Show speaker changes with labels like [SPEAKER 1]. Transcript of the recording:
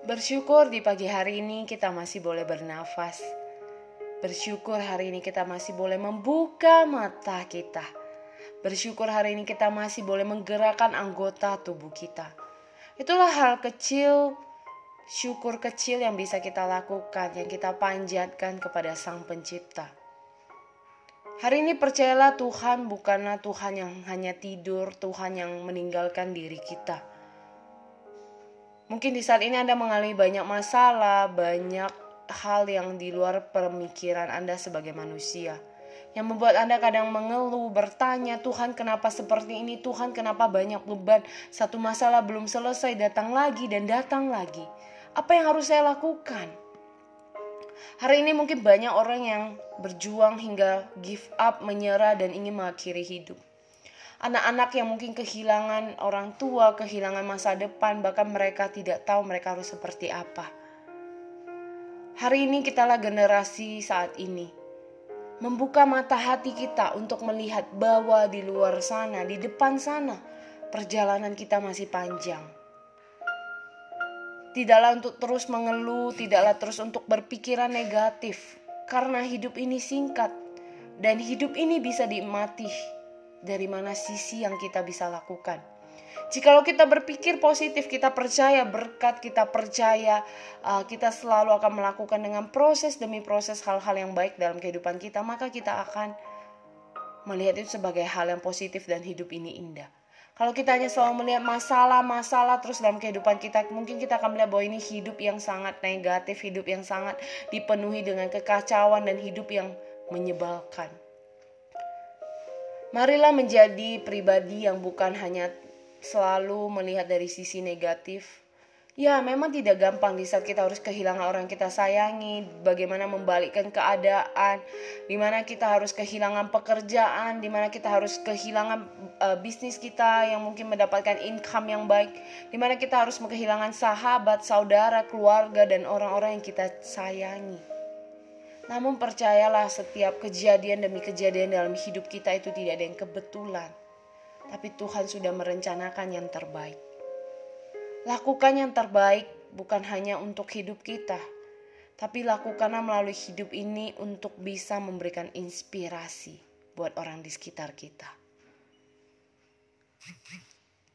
[SPEAKER 1] Bersyukur di pagi hari ini kita masih boleh bernafas. Bersyukur hari ini kita masih boleh membuka mata kita. Bersyukur hari ini kita masih boleh menggerakkan anggota tubuh kita. Itulah hal kecil, syukur kecil yang bisa kita lakukan, yang kita panjatkan kepada Sang Pencipta. Hari ini percayalah Tuhan bukanlah Tuhan yang hanya tidur, Tuhan yang meninggalkan diri kita Mungkin di saat ini Anda mengalami banyak masalah, banyak hal yang di luar pemikiran Anda sebagai manusia. Yang membuat Anda kadang mengeluh, bertanya, Tuhan kenapa seperti ini, Tuhan kenapa banyak beban, satu masalah belum selesai, datang lagi dan datang lagi. Apa yang harus saya lakukan? Hari ini mungkin banyak orang yang berjuang hingga give up, menyerah, dan ingin mengakhiri hidup anak-anak yang mungkin kehilangan orang tua, kehilangan masa depan, bahkan mereka tidak tahu mereka harus seperti apa. Hari ini kitalah generasi saat ini. Membuka mata hati kita untuk melihat bahwa di luar sana, di depan sana, perjalanan kita masih panjang. Tidaklah untuk terus mengeluh, tidaklah terus untuk berpikiran negatif, karena hidup ini singkat dan hidup ini bisa dinikmati dari mana sisi yang kita bisa lakukan. Jikalau kita berpikir positif, kita percaya berkat, kita percaya uh, kita selalu akan melakukan dengan proses demi proses hal-hal yang baik dalam kehidupan kita, maka kita akan melihat itu sebagai hal yang positif dan hidup ini indah. Kalau kita hanya selalu melihat masalah-masalah terus dalam kehidupan kita, mungkin kita akan melihat bahwa ini hidup yang sangat negatif, hidup yang sangat dipenuhi dengan kekacauan dan hidup yang menyebalkan. Marilah menjadi pribadi yang bukan hanya selalu melihat dari sisi negatif. Ya, memang tidak gampang di saat kita harus kehilangan orang kita sayangi, bagaimana membalikkan keadaan, di mana kita harus kehilangan pekerjaan, di mana kita harus kehilangan uh, bisnis kita yang mungkin mendapatkan income yang baik, di mana kita harus kehilangan sahabat, saudara, keluarga, dan orang-orang yang kita sayangi. Namun percayalah setiap kejadian demi kejadian dalam hidup kita itu tidak ada yang kebetulan. Tapi Tuhan sudah merencanakan yang terbaik. Lakukan yang terbaik bukan hanya untuk hidup kita, tapi lakukanlah melalui hidup ini untuk bisa memberikan inspirasi buat orang di sekitar kita.